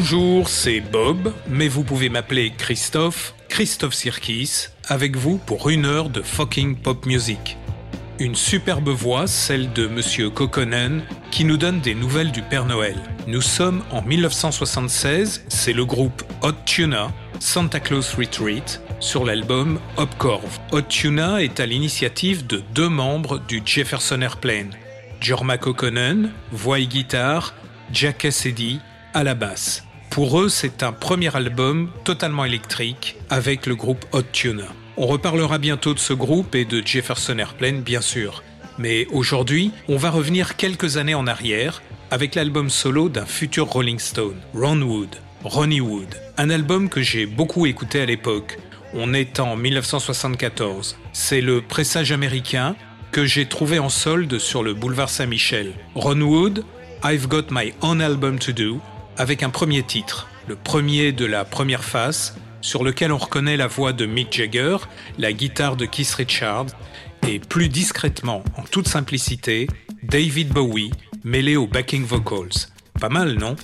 Bonjour, c'est Bob, mais vous pouvez m'appeler Christophe, Christophe Sirkis, avec vous pour une heure de fucking pop music. Une superbe voix, celle de Monsieur Kokkonen, qui nous donne des nouvelles du Père Noël. Nous sommes en 1976, c'est le groupe Hot Tuna, Santa Claus Retreat, sur l'album Hopcorv. Hot Tuna est à l'initiative de deux membres du Jefferson Airplane, Jorma Kokkonen, voix et guitare, Jack Cassidy, à la basse. Pour eux, c'est un premier album totalement électrique avec le groupe Hot Tuna. On reparlera bientôt de ce groupe et de Jefferson Airplane, bien sûr. Mais aujourd'hui, on va revenir quelques années en arrière avec l'album solo d'un futur Rolling Stone, Ron Wood. Ronnie Wood, un album que j'ai beaucoup écouté à l'époque. On est en 1974. C'est le pressage américain que j'ai trouvé en solde sur le boulevard Saint-Michel. Ron Wood, I've Got My Own Album to Do, avec un premier titre, le premier de la première face, sur lequel on reconnaît la voix de Mick Jagger, la guitare de Keith Richards, et plus discrètement, en toute simplicité, David Bowie mêlé aux backing vocals. Pas mal, non?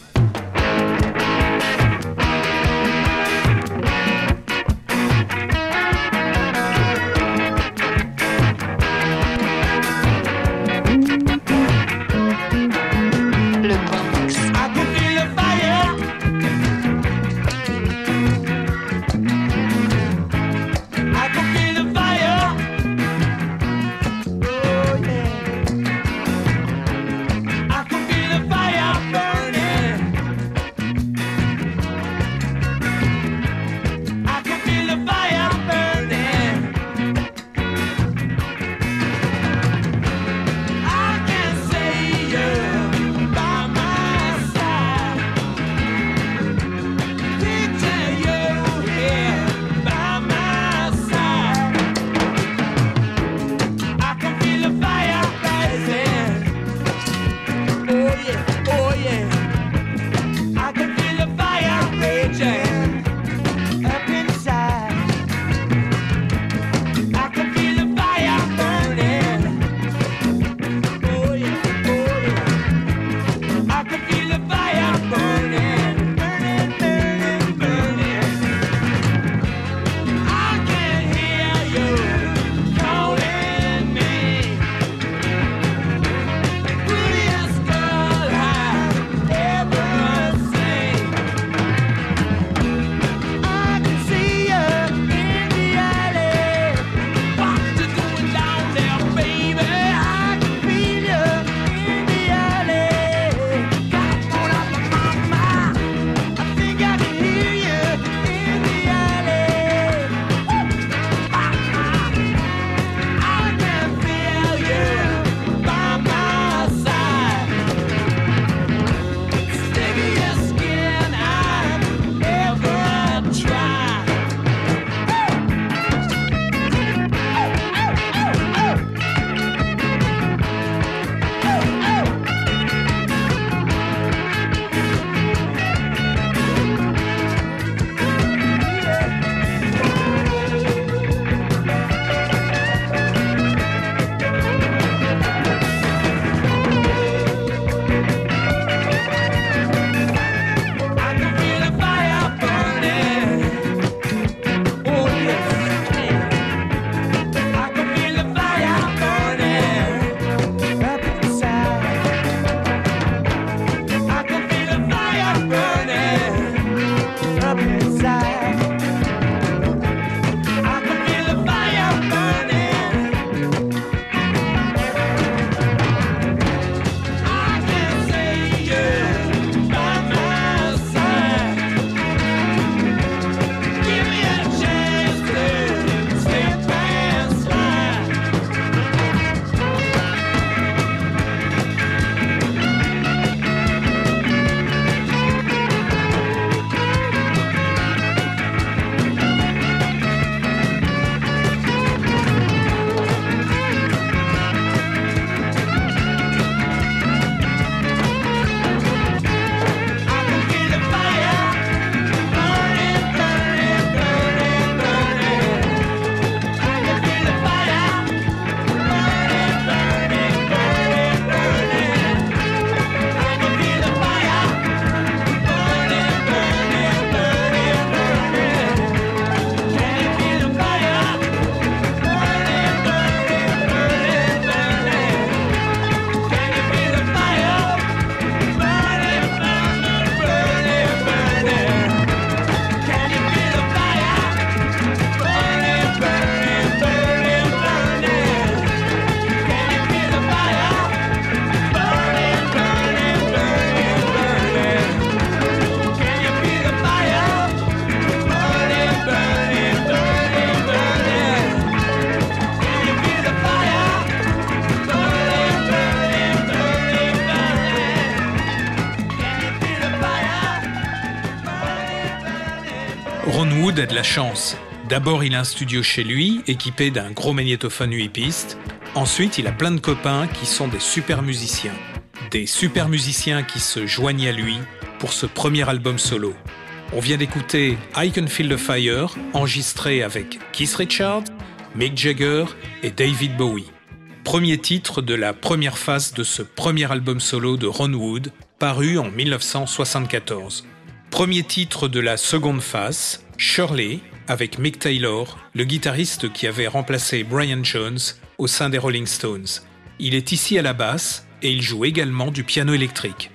La chance. D'abord, il a un studio chez lui, équipé d'un gros magnétophone 8 pistes. Ensuite, il a plein de copains qui sont des super musiciens. Des super musiciens qui se joignent à lui pour ce premier album solo. On vient d'écouter I Can Feel the Fire, enregistré avec Keith Richards, Mick Jagger et David Bowie. Premier titre de la première phase de ce premier album solo de Ron Wood, paru en 1974. Premier titre de la seconde phase, Shirley, avec Mick Taylor, le guitariste qui avait remplacé Brian Jones au sein des Rolling Stones. Il est ici à la basse et il joue également du piano électrique.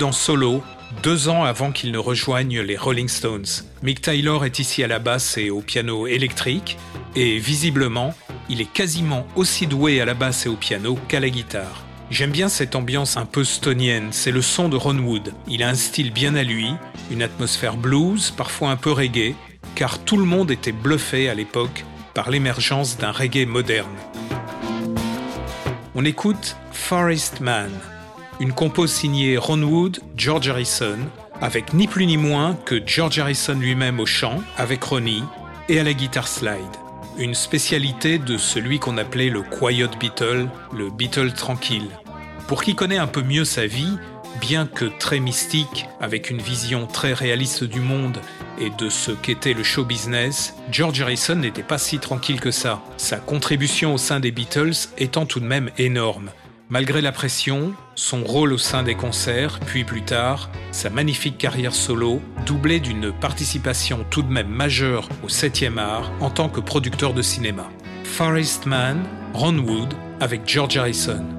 En solo, deux ans avant qu'il ne rejoigne les Rolling Stones. Mick Taylor est ici à la basse et au piano électrique, et visiblement, il est quasiment aussi doué à la basse et au piano qu'à la guitare. J'aime bien cette ambiance un peu stonienne, c'est le son de Ron Wood. Il a un style bien à lui, une atmosphère blues, parfois un peu reggae, car tout le monde était bluffé à l'époque par l'émergence d'un reggae moderne. On écoute Forest Man, une compo signée Ron Wood, George Harrison, avec ni plus ni moins que George Harrison lui-même au chant, avec Ronnie, et à la guitare slide. Une spécialité de celui qu'on appelait le Quiet Beatle, le Beatle tranquille. Pour qui connaît un peu mieux sa vie, bien que très mystique, avec une vision très réaliste du monde et de ce qu'était le show business, George Harrison n'était pas si tranquille que ça, sa contribution au sein des Beatles étant tout de même énorme. Malgré la pression, son rôle au sein des concerts, puis plus tard, sa magnifique carrière solo, doublée d'une participation tout de même majeure au 7e art en tant que producteur de cinéma. Forest Man, Ron Wood, avec George Harrison.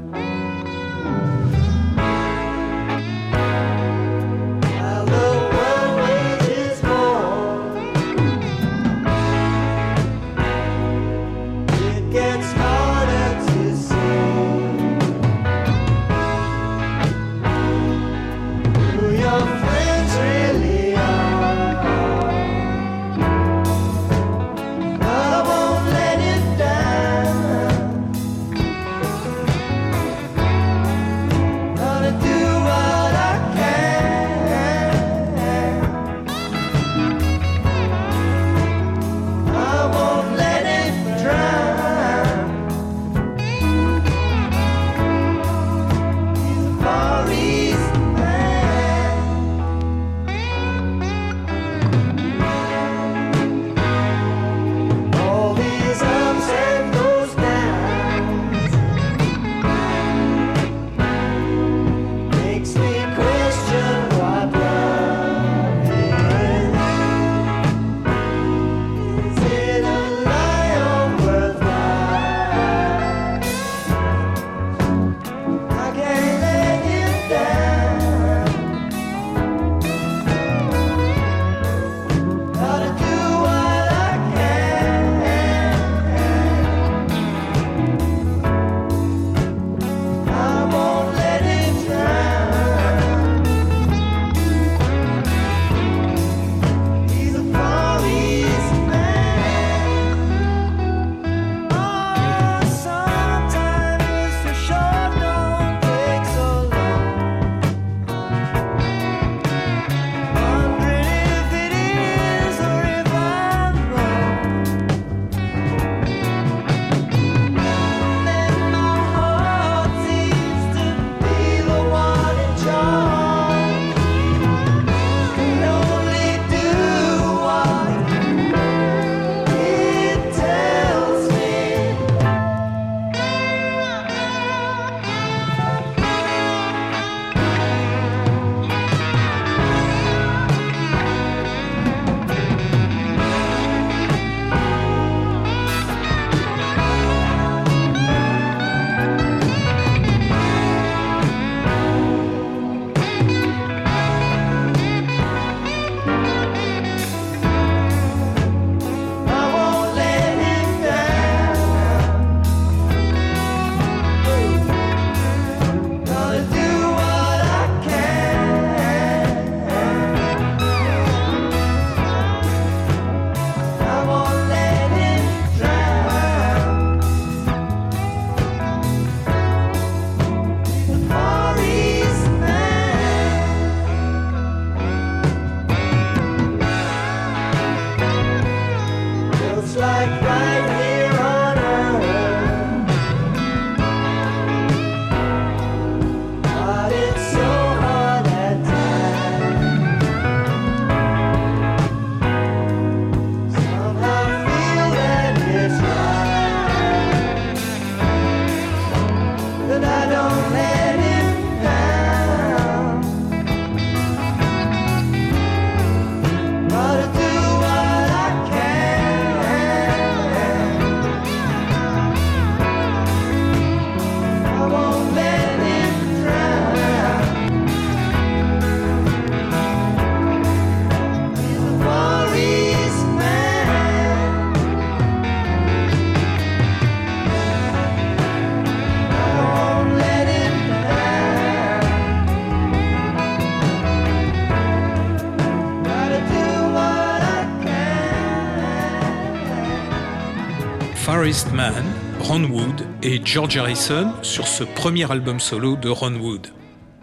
Ron Wood et George Harrison sur ce premier album solo de Ron Wood.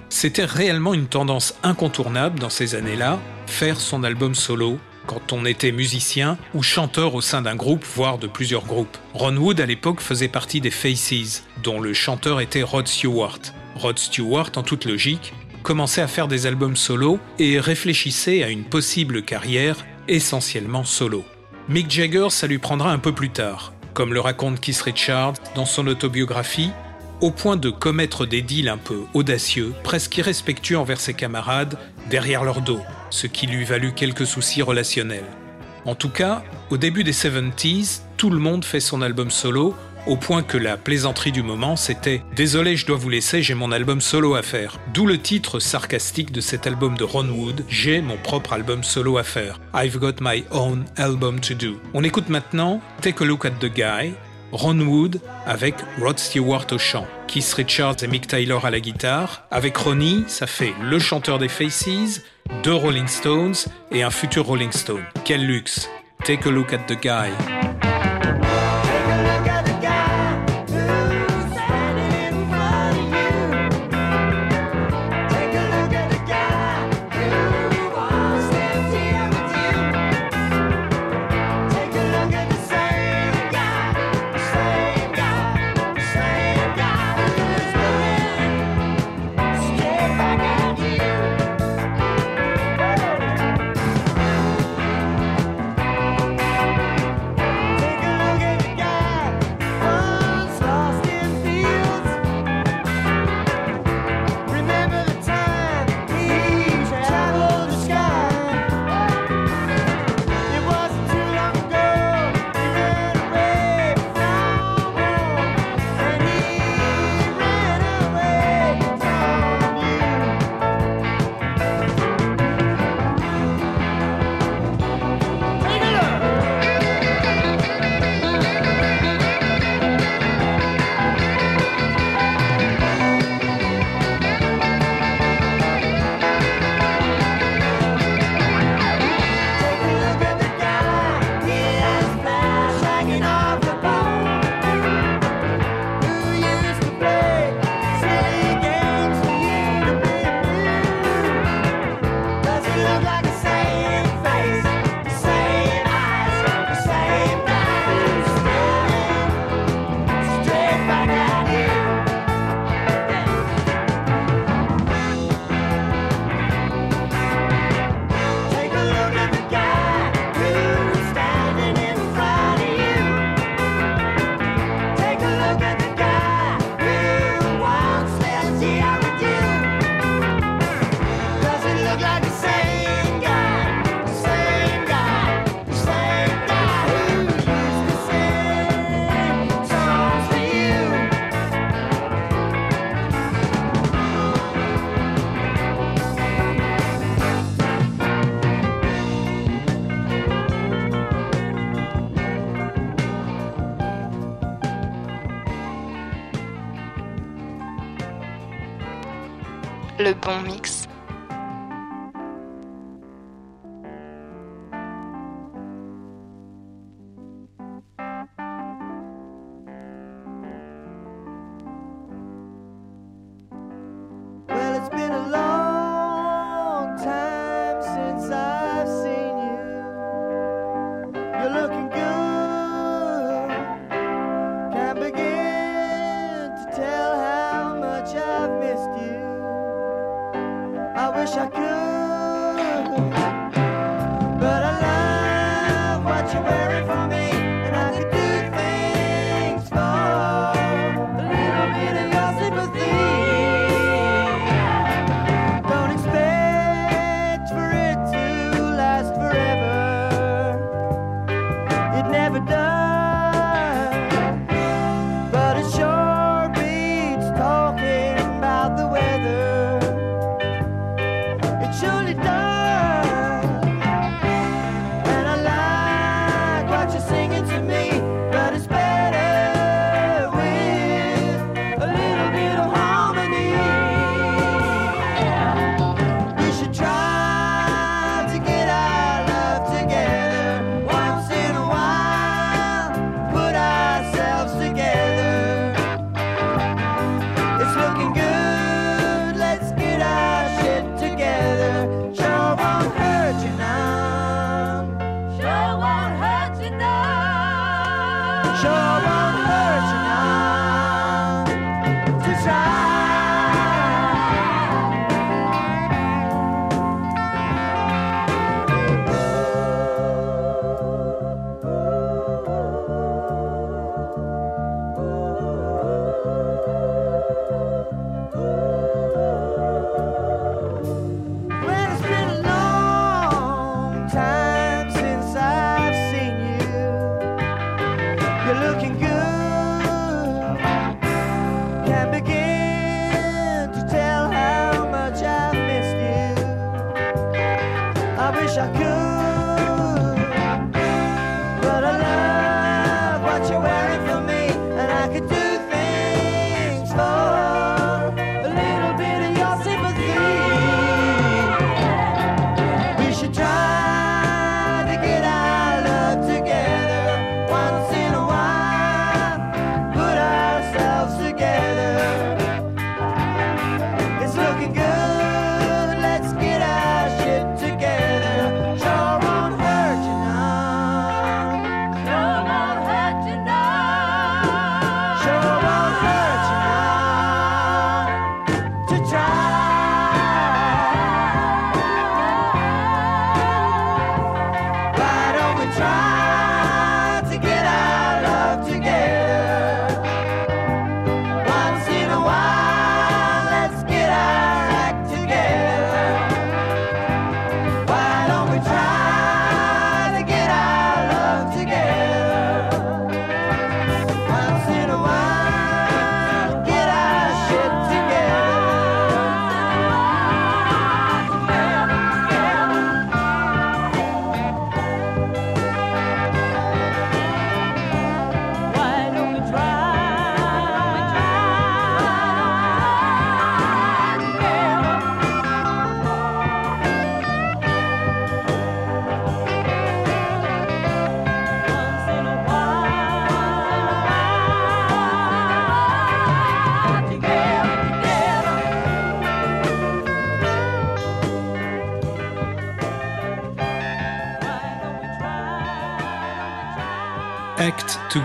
C'était réellement une tendance incontournable dans ces années-là, faire son album solo quand on était musicien ou chanteur au sein d'un groupe, voire de plusieurs groupes. Ron Wood à l'époque faisait partie des Faces, dont le chanteur était Rod Stewart. Rod Stewart, en toute logique, commençait à faire des albums solo et réfléchissait à une possible carrière essentiellement solo. Mick Jagger, ça lui prendra un peu plus tard, comme le raconte Keith Richards dans son autobiographie, au point de commettre des deals un peu audacieux, presque irrespectueux envers ses camarades, derrière leur dos, ce qui lui valut quelques soucis relationnels. En tout cas, au début des 70s, tout le monde fait son album solo, au point que la plaisanterie du moment c'était Désolé, je dois vous laisser, j'ai mon album solo à faire. D'où le titre sarcastique de cet album de Ron Wood, J'ai mon propre album solo à faire. I've got my own album to do. On écoute maintenant Take a Look at the Guy, Ron Wood avec Rod Stewart au chant, Keith Richards et Mick Taylor à la guitare. Avec Ronnie, ça fait le chanteur des Faces, deux Rolling Stones et un futur Rolling Stone. Quel luxe! Take a look at the guy.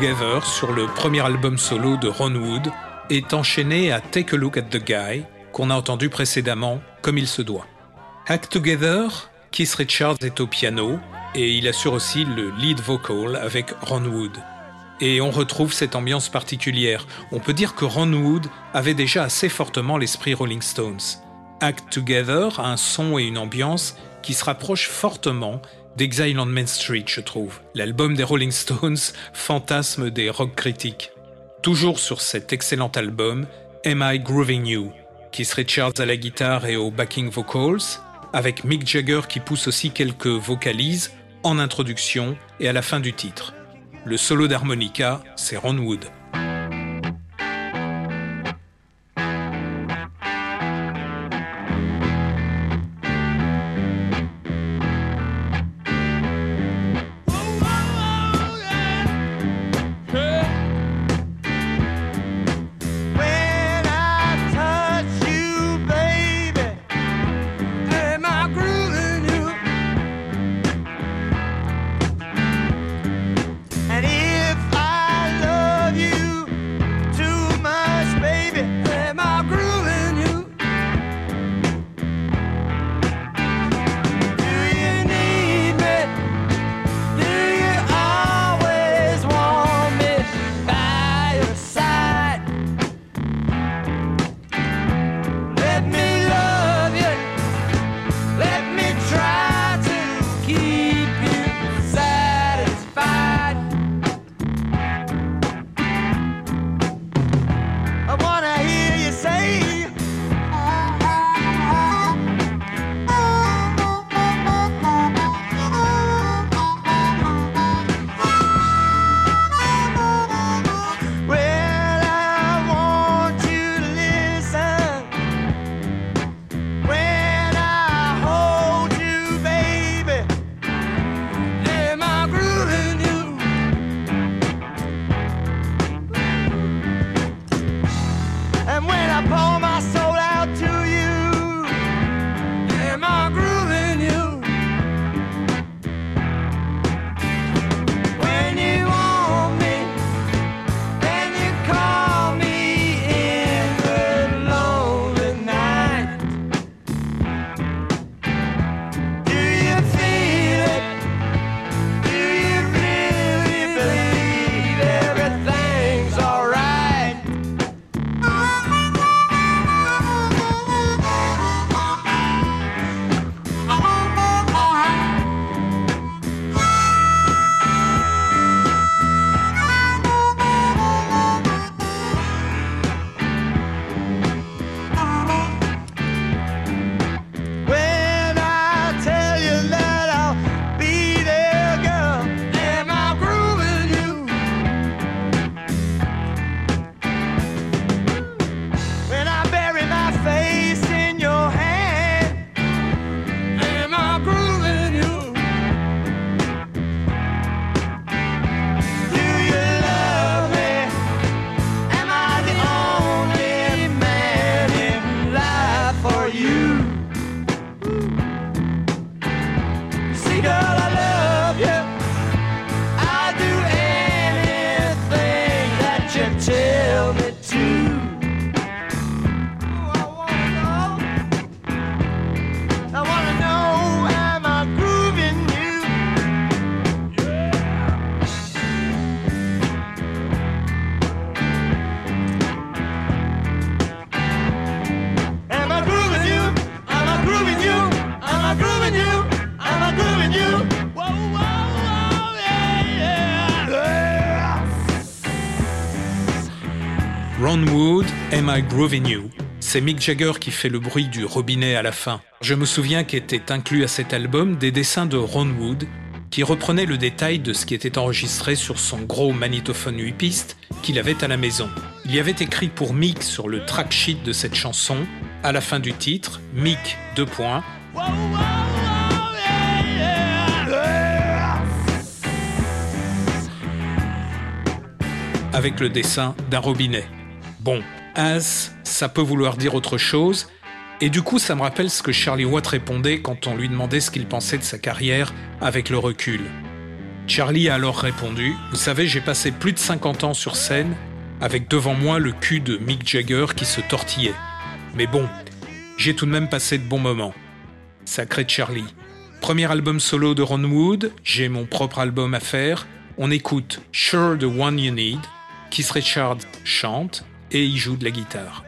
Together sur le premier album solo de Ron Wood est enchaîné à Take a Look at the Guy qu'on a entendu précédemment comme il se doit. Act Together, Keith Richards est au piano et il assure aussi le lead vocal avec Ron Wood. Et on retrouve cette ambiance particulière. On peut dire que Ron Wood avait déjà assez fortement l'esprit Rolling Stones. Act Together a un son et une ambiance qui se rapprochent fortement d'Exile on Main Street, je trouve. L'album des Rolling Stones fantasme des rock critiques. Toujours sur cet excellent album, Am I Grooving You Keith Richards à la guitare et aux backing vocals, avec Mick Jagger qui pousse aussi quelques vocalises en introduction et à la fin du titre. Le solo d'harmonica, c'est Ron Wood. C'est Mick Jagger qui fait le bruit du robinet à la fin. Je me souviens qu'étaient inclus à cet album des dessins de Ron Wood qui reprenaient le détail de ce qui était enregistré sur son gros magnétophone 8 pistes qu'il avait à la maison. Il y avait écrit pour Mick sur le track sheet de cette chanson, à la fin du titre, Mick, deux points, avec le dessin d'un robinet. Bon, as, ça peut vouloir dire autre chose, et du coup ça me rappelle ce que Charlie Watt répondait quand on lui demandait ce qu'il pensait de sa carrière avec le recul. Charlie a alors répondu Vous savez, j'ai passé plus de 50 ans sur scène avec devant moi le cul de Mick Jagger qui se tortillait. Mais bon, j'ai tout de même passé de bons moments. Sacré Charlie. Premier album solo de Ron Wood, j'ai mon propre album à faire. On écoute Sure the One You Need, Keith Richards chante et il joue de la guitare.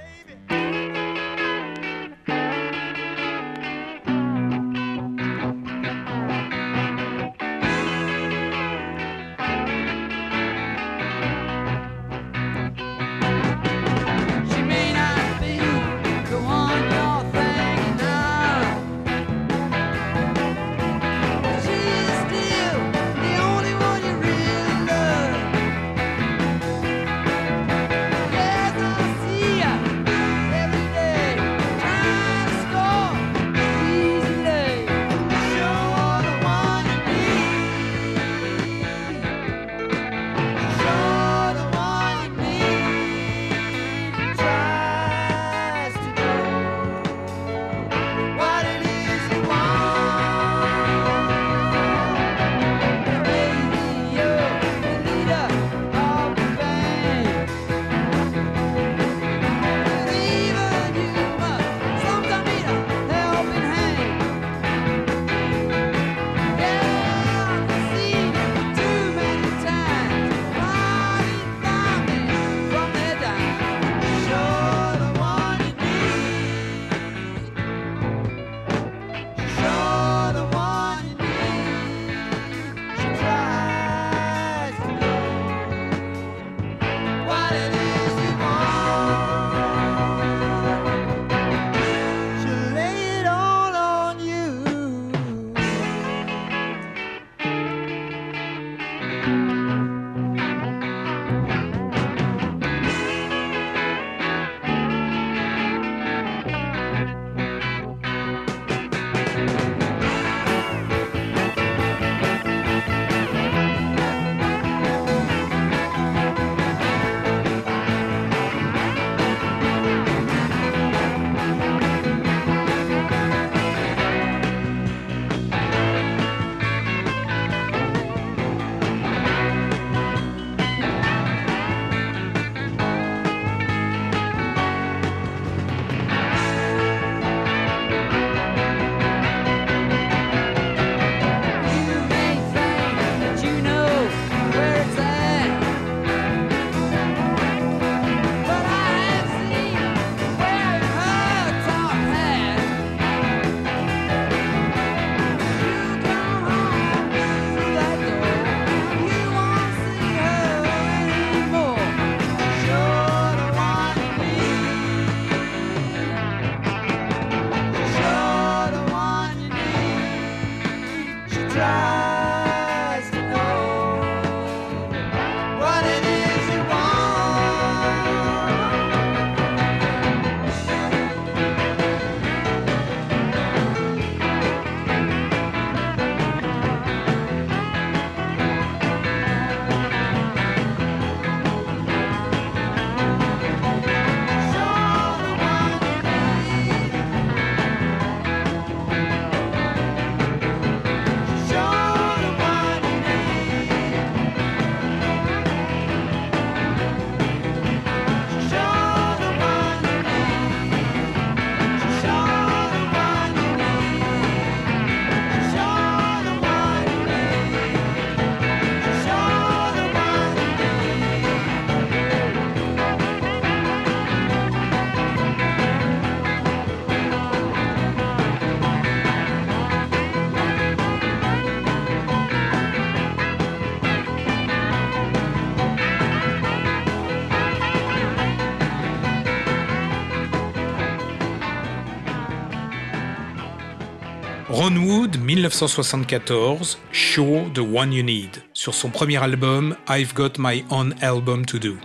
1974, Show the One You Need, sur son premier album I've Got My Own Album to Do.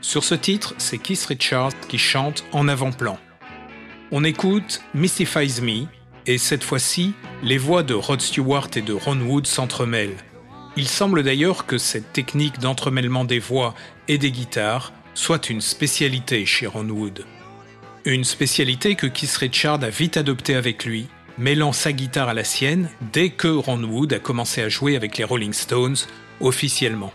Sur ce titre, c'est Keith Richards qui chante en avant-plan. On écoute Mystifies Me, et cette fois-ci, les voix de Rod Stewart et de Ron Wood s'entremêlent. Il semble d'ailleurs que cette technique d'entremêlement des voix et des guitares soit une spécialité chez Ron Wood. Une spécialité que Keith Richards a vite adoptée avec lui, mêlant sa guitare à la sienne dès que Ron Wood a commencé à jouer avec les Rolling Stones officiellement.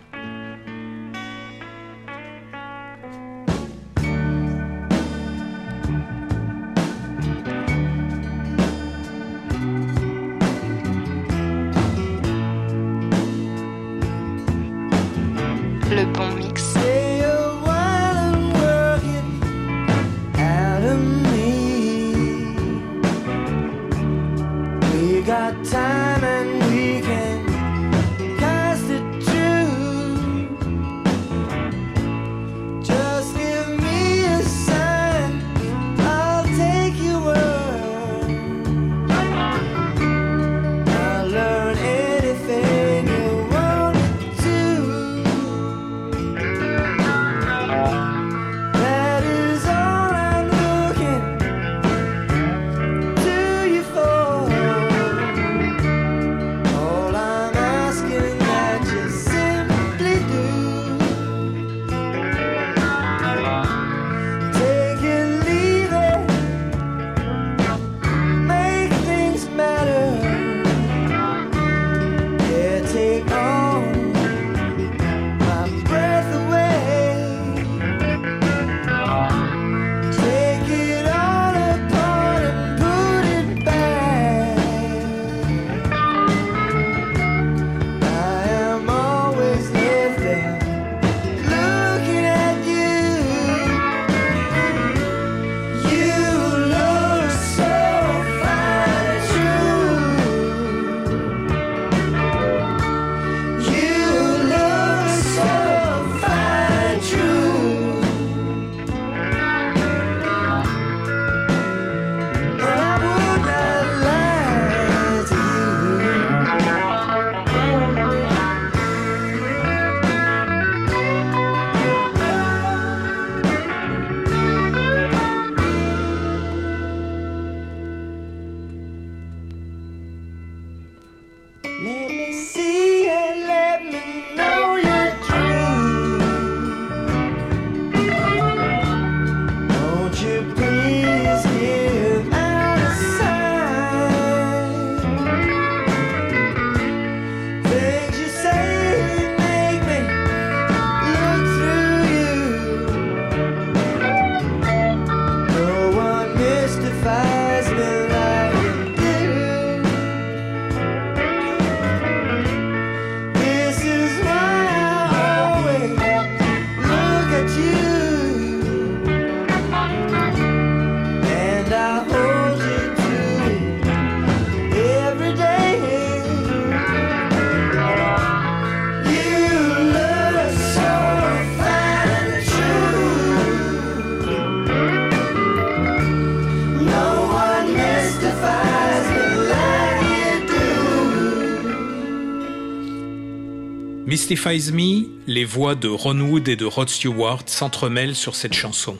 Mystifies Me, les voix de Ron Wood et de Rod Stewart s'entremêlent sur cette chanson.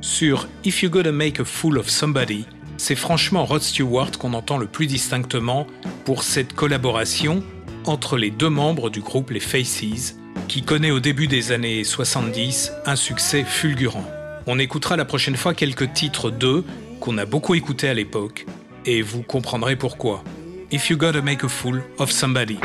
Sur If You Gotta Make a Fool of Somebody, c'est franchement Rod Stewart qu'on entend le plus distinctement pour cette collaboration entre les deux membres du groupe Les Faces, qui connaît au début des années 70 un succès fulgurant. On écoutera la prochaine fois quelques titres d'eux qu'on a beaucoup écoutés à l'époque, et vous comprendrez pourquoi. If You Gotta Make a Fool of Somebody.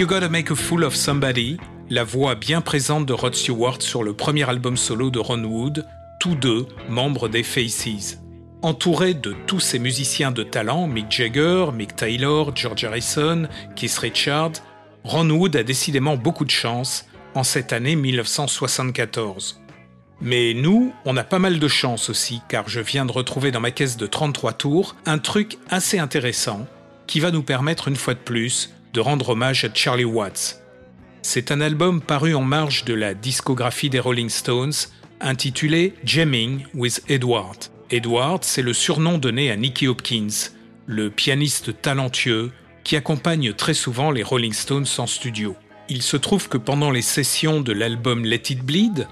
You Gotta Make a Fool of Somebody, la voix bien présente de Rod Stewart sur le premier album solo de Ron Wood, tous deux membres des Faces. Entouré de tous ces musiciens de talent, Mick Jagger, Mick Taylor, George Harrison, Keith Richards, Ron Wood a décidément beaucoup de chance en cette année 1974. Mais nous, on a pas mal de chance aussi, car je viens de retrouver dans ma caisse de 33 tours un truc assez intéressant qui va nous permettre une fois de plus de rendre hommage à Charlie Watts. C'est un album paru en marge de la discographie des Rolling Stones intitulé Jamming with Edward. Edward, c'est le surnom donné à Nicky Hopkins, le pianiste talentueux qui accompagne très souvent les Rolling Stones en studio. Il se trouve que pendant les sessions de l'album Let It Bleed,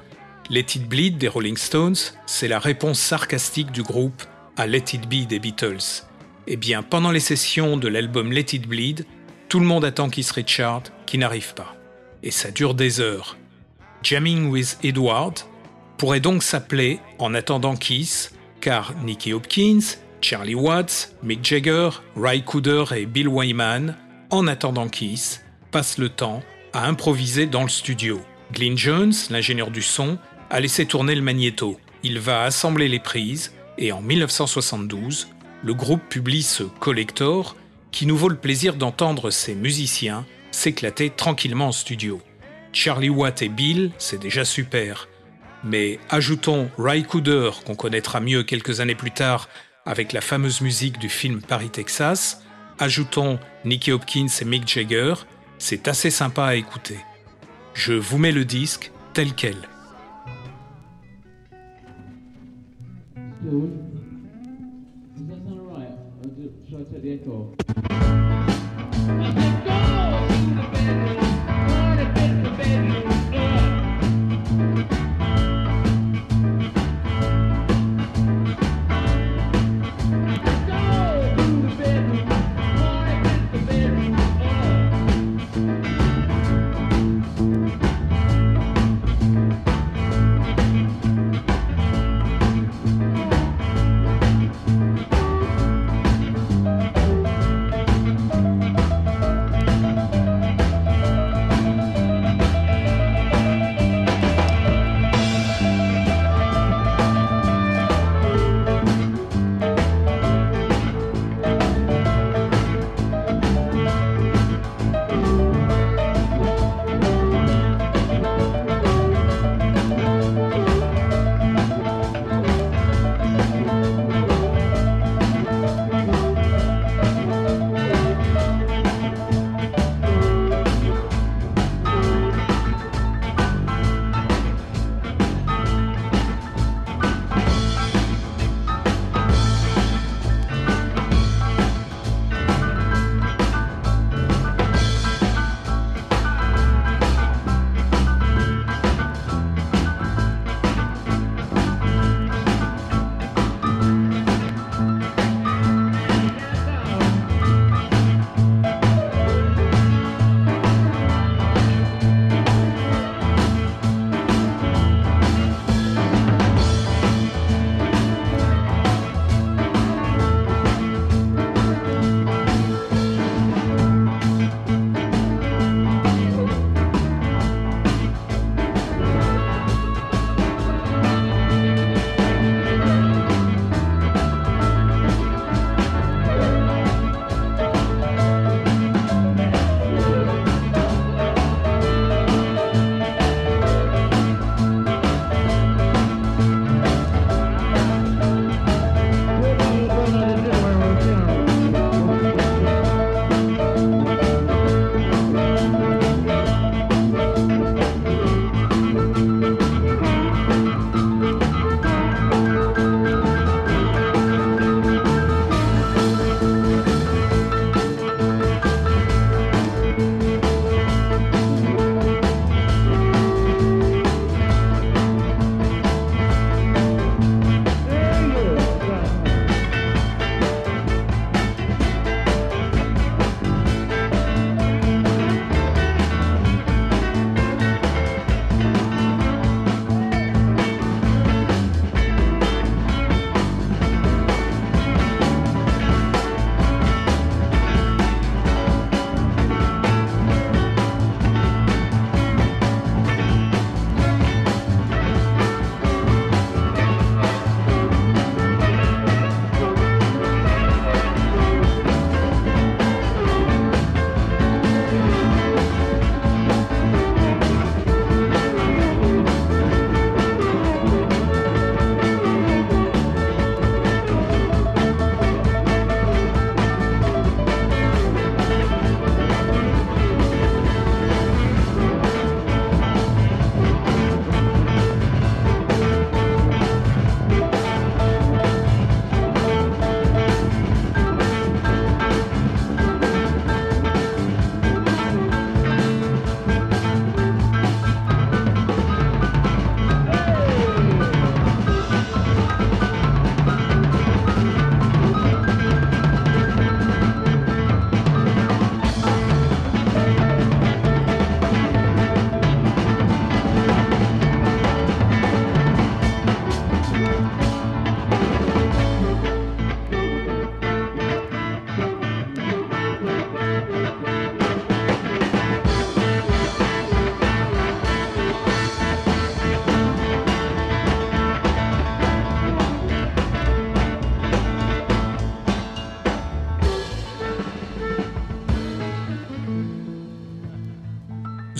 Let It Bleed des Rolling Stones, c'est la réponse sarcastique du groupe à Let It Be des Beatles. Eh bien, pendant les sessions de l'album Let It Bleed, tout le monde attend Keith Richard qui n'arrive pas. Et ça dure des heures. Jamming with Edward pourrait donc s'appeler En attendant Keith, car Nicky Hopkins, Charlie Watts, Mick Jagger, Ry Cooder et Bill Wyman, en attendant Keith, passent le temps à improviser dans le studio. Glyn Jones, l'ingénieur du son, a laissé tourner le magnéto. Il va assembler les prises et en 1972, le groupe publie ce Collector qui nous vaut le plaisir d'entendre ces musiciens s'éclater tranquillement en studio. Charlie Watt et Bill, c'est déjà super. Mais ajoutons Ry Cooder, qu'on connaîtra mieux quelques années plus tard avec la fameuse musique du film Paris, Texas. Ajoutons Nicky Hopkins et Mick Jagger. C'est assez sympa à écouter. Je vous mets le disque tel quel.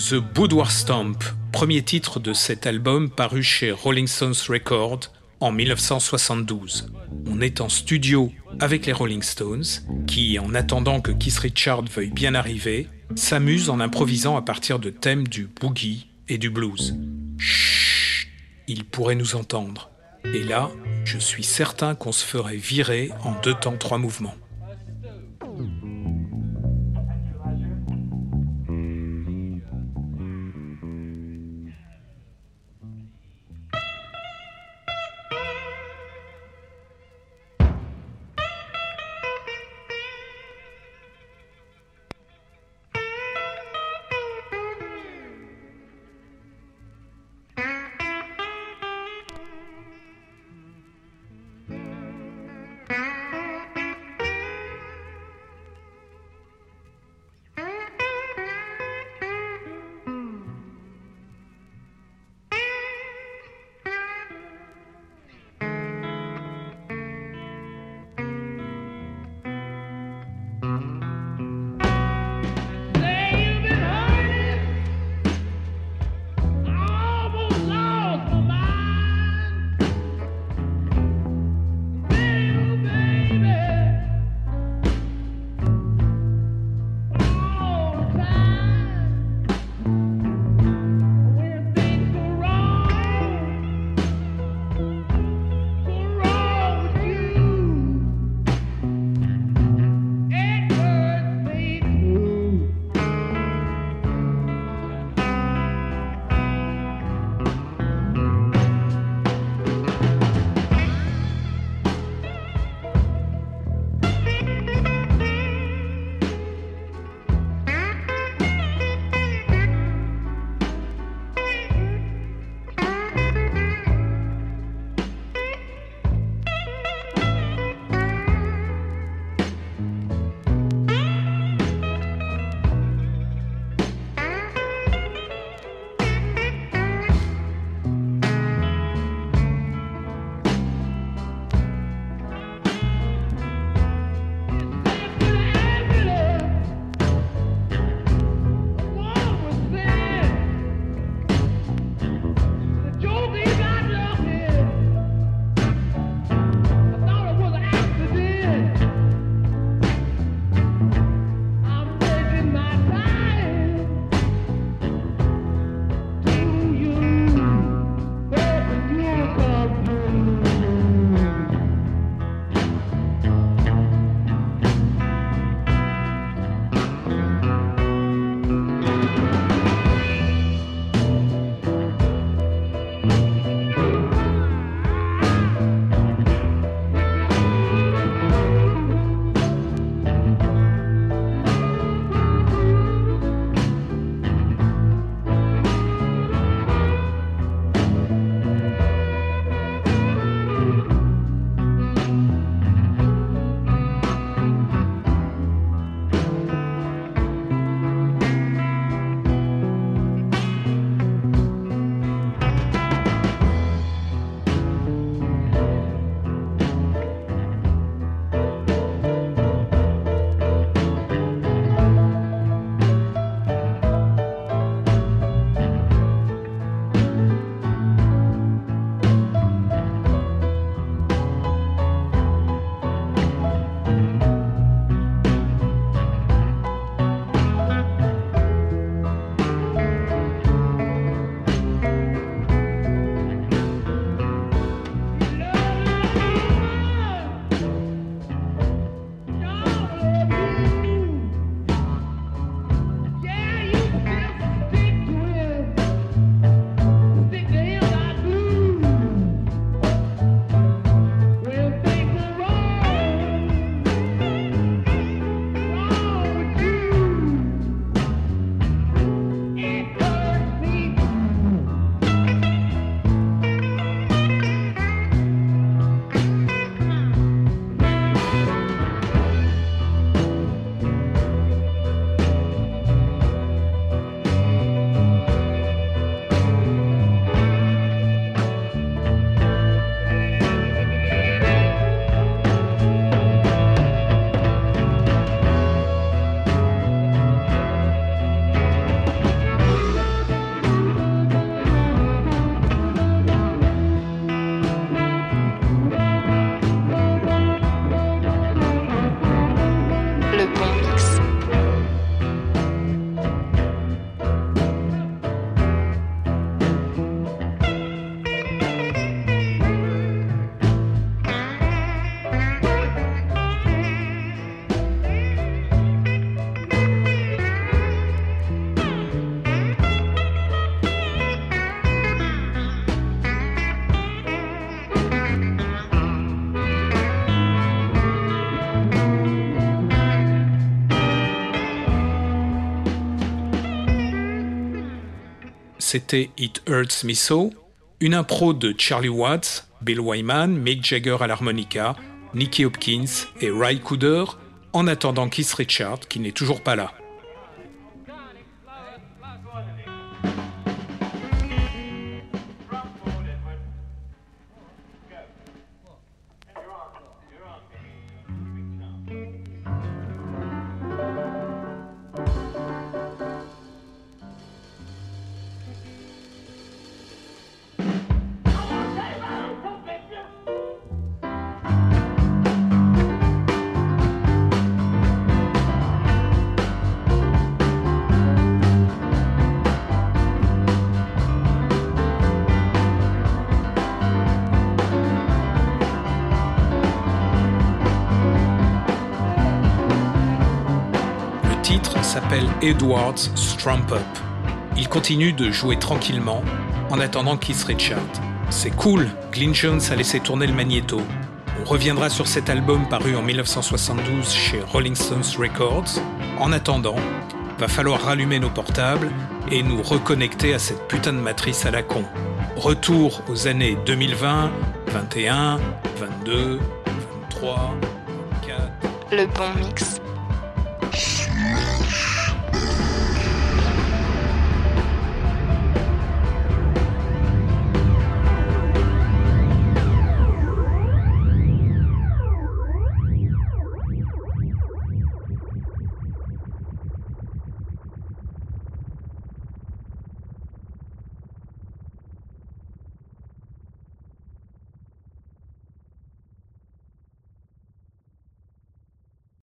The Boudoir Stomp, premier titre de cet album paru chez Rolling Stones Records en 1972. On est en studio avec les Rolling Stones, qui, en attendant que Keith Richard veuille bien arriver, s'amusent en improvisant à partir de thèmes du boogie et du blues. Chut, il pourrait nous entendre. Et là, je suis certain qu'on se ferait virer en deux temps trois mouvements. C'était It Hurts Me So, une impro de Charlie Watts, Bill Wyman, Mick Jagger à l'harmonica, Nicky Hopkins et Ry Cooder, en attendant Keith Richard qui n'est toujours pas là. Edward's Strump Up. Il continue de jouer tranquillement en attendant Keith Richard. C'est cool, Glyn Jones a laissé tourner le magnéto. On reviendra sur cet album paru en 1972 chez Rolling Stones Records. En attendant, va falloir rallumer nos portables et nous reconnecter à cette putain de matrice à la con. Retour aux années 2020, 21, 22, 23, 24. Le bon mix.